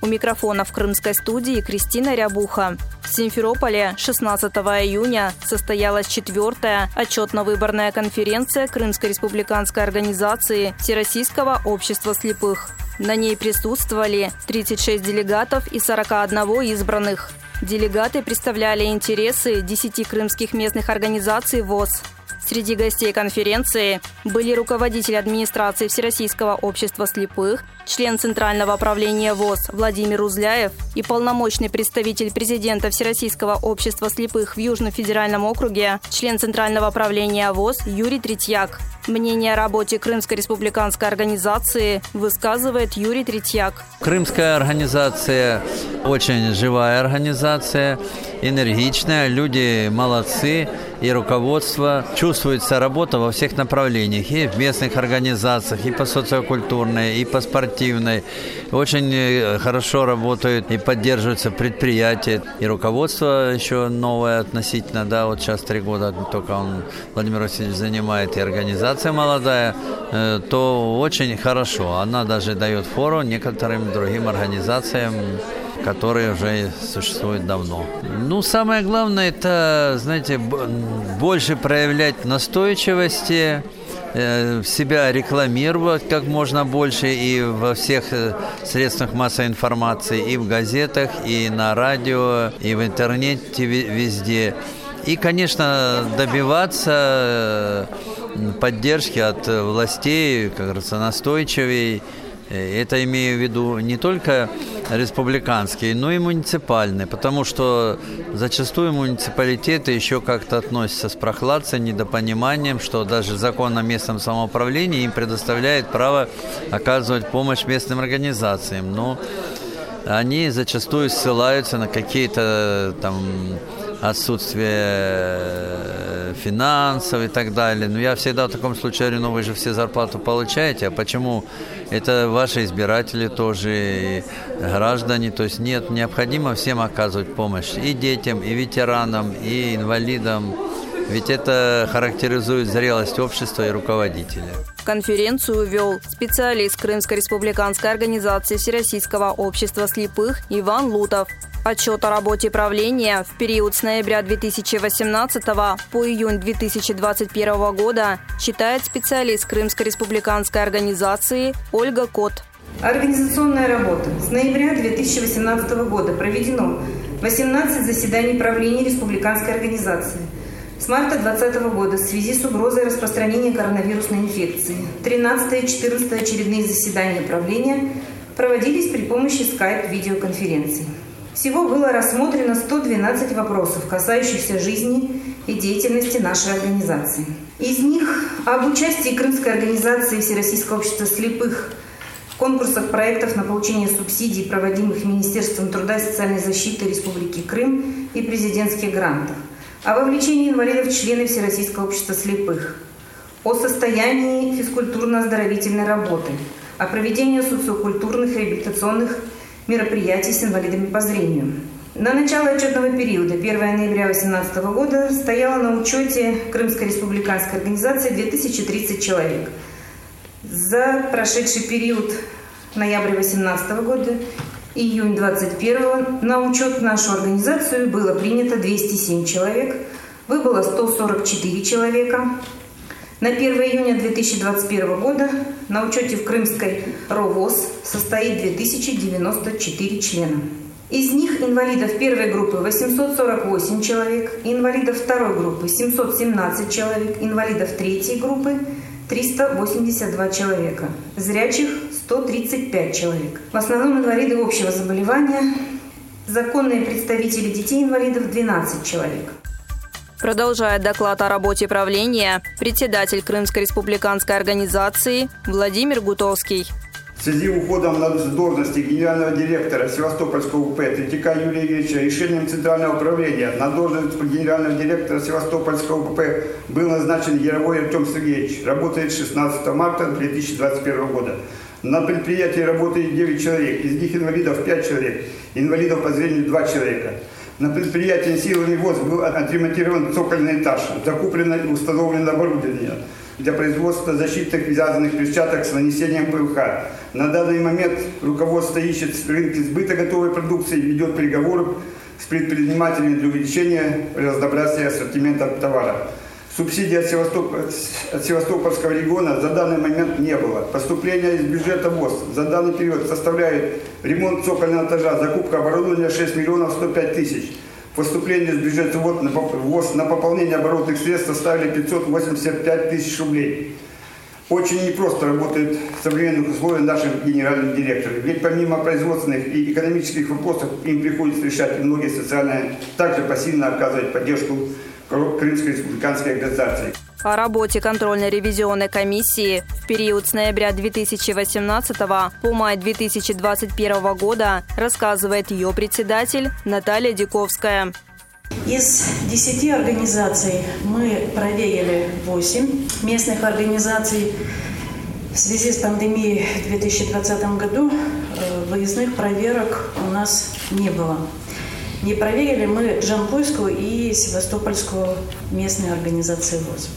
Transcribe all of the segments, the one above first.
У микрофона в крымской студии Кристина Рябуха. В Симферополе 16 июня состоялась четвертая отчетно-выборная конференция Крымской республиканской организации Всероссийского общества слепых. На ней присутствовали 36 делегатов и 41 избранных. Делегаты представляли интересы 10 крымских местных организаций ВОЗ, Среди гостей конференции были руководитель администрации Всероссийского общества слепых, член Центрального правления ВОЗ Владимир Узляев и полномочный представитель президента Всероссийского общества слепых в Южном федеральном округе, член Центрального правления ВОЗ Юрий Третьяк. Мнение о работе Крымской республиканской организации высказывает Юрий Третьяк. Крымская организация очень живая организация, энергичная, люди молодцы и руководство. Чувствуется работа во всех направлениях, и в местных организациях, и по социокультурной, и по спортивной. Очень э, хорошо работают и поддерживаются предприятия, и руководство еще новое относительно, да, вот сейчас три года только он, Владимир Васильевич, занимает, и организация молодая, э, то очень хорошо. Она даже дает фору некоторым другим организациям, которые уже существуют давно. Ну, самое главное, это, знаете, больше проявлять настойчивости, э, себя рекламировать как можно больше и во всех э, средствах массовой информации, и в газетах, и на радио, и в интернете везде. И, конечно, добиваться э, поддержки от властей, как говорится, настойчивей. Это имею в виду не только республиканские, но и муниципальные, потому что зачастую муниципалитеты еще как-то относятся с прохладцей, недопониманием, что даже закон о местном самоуправлении им предоставляет право оказывать помощь местным организациям. Но они зачастую ссылаются на какие-то там отсутствие финансов и так далее. Но я всегда в таком случае говорю, ну вы же все зарплату получаете, а почему это ваши избиратели тоже, и граждане. То есть нет, необходимо всем оказывать помощь и детям, и ветеранам, и инвалидам. Ведь это характеризует зрелость общества и руководителя. Конференцию вел специалист Крымской республиканской организации Всероссийского общества слепых Иван Лутов. Отчет о работе правления в период с ноября 2018 по июнь 2021 года читает специалист Крымской республиканской организации Ольга Кот. Организационная работа. С ноября 2018 года проведено 18 заседаний правления республиканской организации. С марта 2020 года в связи с угрозой распространения коронавирусной инфекции 13 и 14 очередные заседания правления проводились при помощи скайп-видеоконференций. Всего было рассмотрено 112 вопросов, касающихся жизни и деятельности нашей организации. Из них об участии Крымской организации Всероссийского общества слепых в конкурсах проектов на получение субсидий, проводимых Министерством труда и социальной защиты Республики Крым и президентских грантов, о вовлечении инвалидов в члены Всероссийского общества слепых, о состоянии физкультурно-оздоровительной работы, о проведении социокультурных реабилитационных мероприятий с инвалидами по зрению. На начало отчетного периода, 1 ноября 2018 года, стояло на учете Крымской республиканской организации 2030 человек. За прошедший период ноября 2018 года июнь 2021 на учет нашу организацию было принято 207 человек, выбыло 144 человека, на 1 июня 2021 года на учете в Крымской РОВОЗ состоит 2094 члена. Из них инвалидов первой группы 848 человек, инвалидов второй группы 717 человек, инвалидов третьей группы 382 человека, зрячих 135 человек. В основном инвалиды общего заболевания, законные представители детей-инвалидов 12 человек. Продолжает доклад о работе правления председатель Крымской республиканской организации Владимир Гутовский. В связи с уходом на должности генерального директора Севастопольского УП Третьяка Юрия Ильича решением Центрального управления на должность генерального директора Севастопольского УП был назначен Яровой Артем Сергеевич. Работает 16 марта 2021 года. На предприятии работает 9 человек, из них инвалидов 5 человек, инвалидов по зрению 2 человека. На предприятии силами ВОЗ был отремонтирован цокольный этаж, закуплено и установлено оборудование для производства защитных вязаных перчаток с нанесением ПВХ. На данный момент руководство ищет рынки сбыта готовой продукции, ведет переговоры с предпринимателями для увеличения разнообразия ассортимента товара. Субсидий от, Севастоп... от Севастопольского региона за данный момент не было. Поступление из бюджета ВОЗ за данный период составляет ремонт цокольного этажа, закупка оборудования 6 миллионов 105 тысяч. Поступление из бюджета ВОЗ на пополнение оборотных средств составили 585 тысяч рублей. Очень непросто работает в современных условиях нашим генеральным директором. Ведь помимо производственных и экономических вопросов им приходится решать и многие социальные, также пассивно оказывать поддержку Крымской республиканской организации. О работе контрольно-ревизионной комиссии в период с ноября 2018 по май 2021 года рассказывает ее председатель Наталья Диковская. Из 10 организаций мы проверили 8 местных организаций. В связи с пандемией в 2020 году э, выездных проверок у нас не было. Не проверили мы Джампуйскую и Севастопольскую местные организации ВОЗ.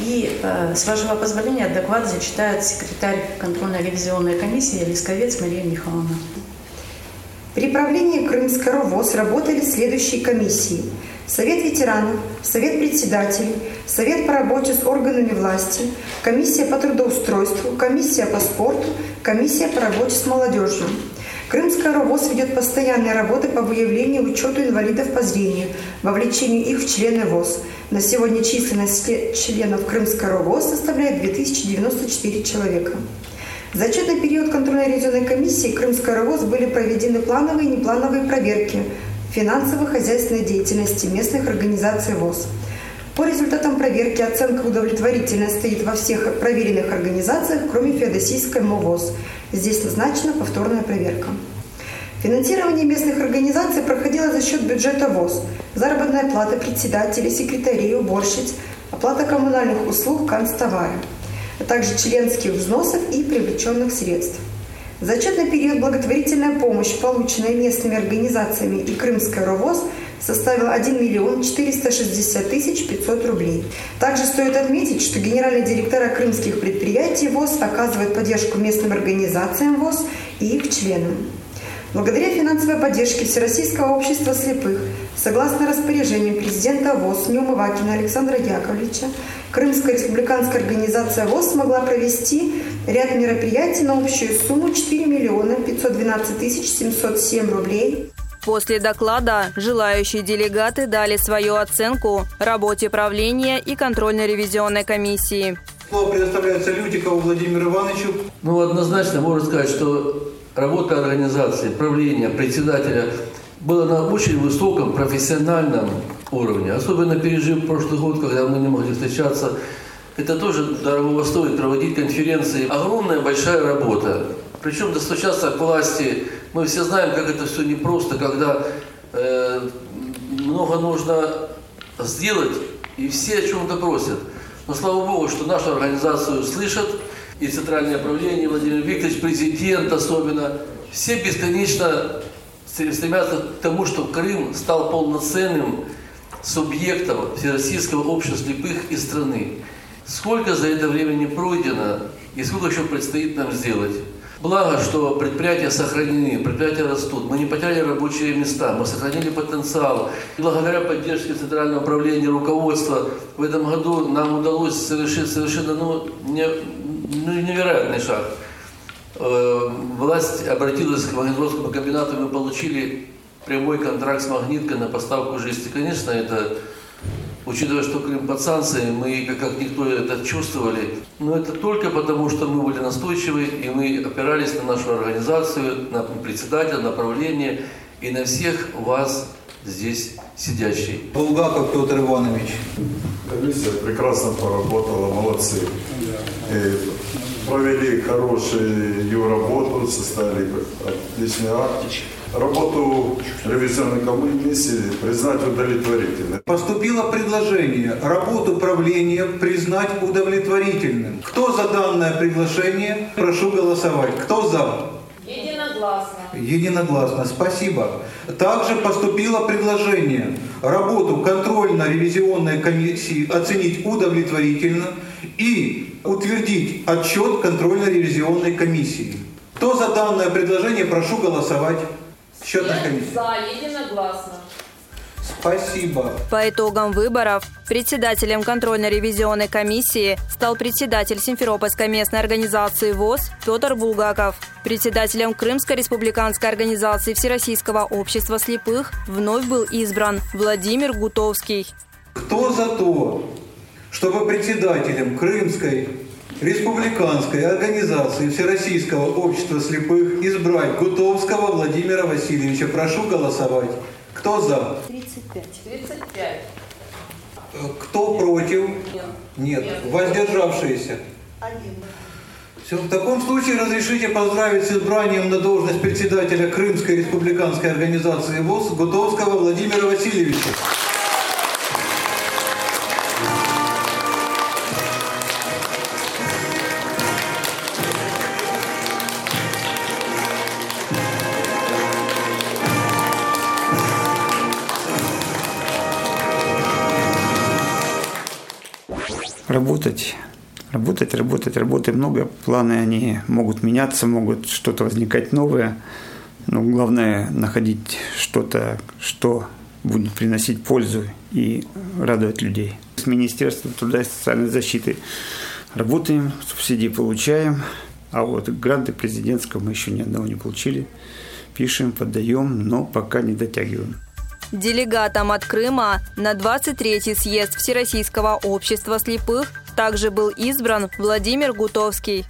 И, э, с вашего позволения, доклад зачитает секретарь контрольно-ревизионной комиссии Лисковец Мария Михайловна. При правлении Крымского ВОЗ работали следующие комиссии. Совет ветеранов, Совет председателей, Совет по работе с органами власти, Комиссия по трудоустройству, Комиссия по спорту, Комиссия по работе с молодежью. Крымская РОВОЗ ведет постоянные работы по выявлению и учету инвалидов по зрению, вовлечению их в члены ВОЗ. На сегодня численность членов Крымской РОВОЗ составляет 2094 человека. За отчетный период контрольной ревизионной комиссии Крымской РОВОЗ были проведены плановые и неплановые проверки финансово-хозяйственной деятельности местных организаций ВОЗ. По результатам проверки оценка удовлетворительная стоит во всех проверенных организациях, кроме Феодосийской МОВОЗ. Здесь назначена повторная проверка. Финансирование местных организаций проходило за счет бюджета ВОЗ, заработная плата председателей, секретарей, уборщиц, оплата коммунальных услуг, канцтовара, а также членских взносов и привлеченных средств. За отчетный период благотворительная помощь, полученная местными организациями и Крымской РОВОЗ – составил 1 миллион 460 тысяч 500 рублей. Также стоит отметить, что генеральные директора крымских предприятий ВОЗ оказывают поддержку местным организациям ВОЗ и их членам. Благодаря финансовой поддержке Всероссийского общества слепых, согласно распоряжению президента ВОЗ Неумывакина Александра Яковлевича, Крымская республиканская организация ВОЗ смогла провести ряд мероприятий на общую сумму 4 миллиона 512 тысяч 707 рублей После доклада желающие делегаты дали свою оценку работе правления и контрольно-ревизионной комиссии. Слово предоставляется Лютикову Владимиру Ивановичу. Ну, однозначно можно сказать, что работа организации, правления, председателя была на очень высоком профессиональном уровне. Особенно пережив прошлый год, когда мы не могли встречаться. Это тоже дорого стоит проводить конференции. Огромная большая работа. Причем достучаться к власти мы все знаем, как это все непросто, когда э, много нужно сделать, и все о чем-то просят. Но слава Богу, что нашу организацию слышат, и Центральное правление, Владимир Викторович, президент особенно, все бесконечно стремятся к тому, чтобы Крым стал полноценным субъектом Всероссийского общества слепых и страны. Сколько за это время не пройдено, и сколько еще предстоит нам сделать. Благо, что предприятия сохранены, предприятия растут. Мы не потеряли рабочие места, мы сохранили потенциал. Благодаря поддержке Центрального управления руководства в этом году нам удалось совершить совершенно ну, не, ну, невероятный шаг. Э, власть обратилась к Магнитогорскому комбинату, мы получили прямой контракт с Магниткой на поставку жести. Конечно, это Учитывая, что Крым под санкциями, мы как никто это чувствовали. Но это только потому, что мы были настойчивы, и мы опирались на нашу организацию, на председателя, на правление и на всех вас здесь сидящих. Булгаков Петр Иванович. Комиссия прекрасно поработала, молодцы. И провели хорошую работу, составили отличный акт. Работу ревизионной комиссии признать удовлетворительной. Поступило предложение работу правления признать удовлетворительным. Кто за данное приглашение? Прошу голосовать. Кто за? Единогласно. Единогласно. Спасибо. Также поступило предложение работу контрольно-ревизионной комиссии оценить удовлетворительно и утвердить отчет контрольно-ревизионной комиссии. Кто за данное предложение, прошу голосовать. Счетная комиссия. За, единогласно. Спасибо. По итогам выборов председателем контрольно-ревизионной комиссии стал председатель Симферопольской местной организации ВОЗ Петр Булгаков. Председателем Крымской республиканской организации Всероссийского общества слепых вновь был избран Владимир Гутовский. Кто за то, чтобы председателем Крымской республиканской организации Всероссийского общества слепых избрать Гутовского Владимира Васильевича? Прошу голосовать. Кто за? 35. 35. Кто против? Нет. Нет. Нет. Воздержавшиеся? Все, в таком случае разрешите поздравить с избранием на должность председателя Крымской республиканской организации ВОЗ Гутовского Владимира Васильевича. Работать, работать, работать, работы много. Планы, они могут меняться, могут что-то возникать новое. Но главное находить что-то, что будет приносить пользу и радовать людей. С Министерством труда и социальной защиты работаем, субсидии получаем, а вот гранты президентского мы еще ни одного не получили. Пишем, поддаем, но пока не дотягиваем. Делегатом от Крыма на 23-й съезд Всероссийского общества слепых также был избран Владимир Гутовский.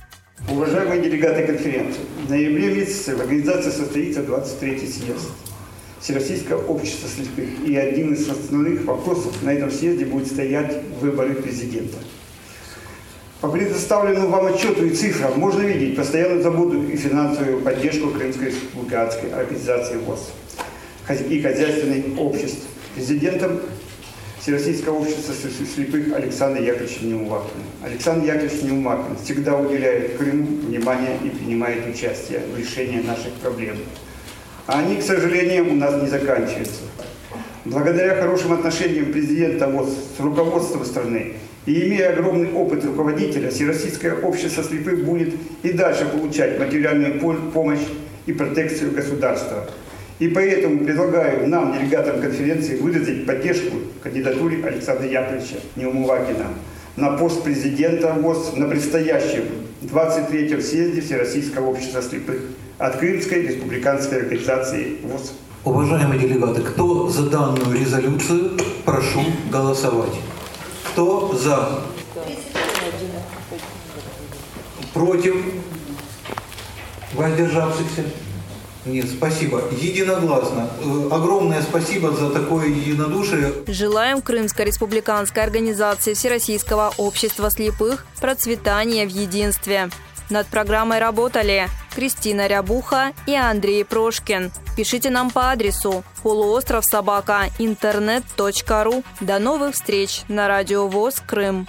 Уважаемые делегаты конференции, в ноябре месяце в организации состоится 23-й съезд Всероссийского общества слепых. И один из основных вопросов на этом съезде будет стоять выборы президента. По предоставленному вам отчету и цифрам можно видеть постоянную заботу и финансовую поддержку Крымской республиканской организации ВОЗ и хозяйственных обществ. Президентом Всероссийского общества слепых Александр Яковлевич Неумакин. Александр Яковлевич Неумакин всегда уделяет Крыму внимание и принимает участие в решении наших проблем. А они, к сожалению, у нас не заканчиваются. Благодаря хорошим отношениям президента ВОЗ с руководством страны и имея огромный опыт руководителя, Всероссийское общество слепых будет и дальше получать материальную помощь и протекцию государства. И поэтому предлагаю нам, делегатам конференции, выразить поддержку кандидатуре Александра Яковлевича Неумывакина на пост президента ВОЗ на предстоящем 23-м съезде Всероссийского общества слепых от Крымской республиканской организации ВОЗ. Уважаемые делегаты, кто за данную резолюцию, прошу голосовать. Кто за? Против? Воздержавшихся? Нет, спасибо. Единогласно. Э, Огромное спасибо за такое единодушие. Желаем Крымской республиканской организации Всероссийского общества слепых процветания в единстве. Над программой работали Кристина Рябуха и Андрей Прошкин. Пишите нам по адресу полуостров собака интернет.ру. До новых встреч на Радио ВОЗ Крым.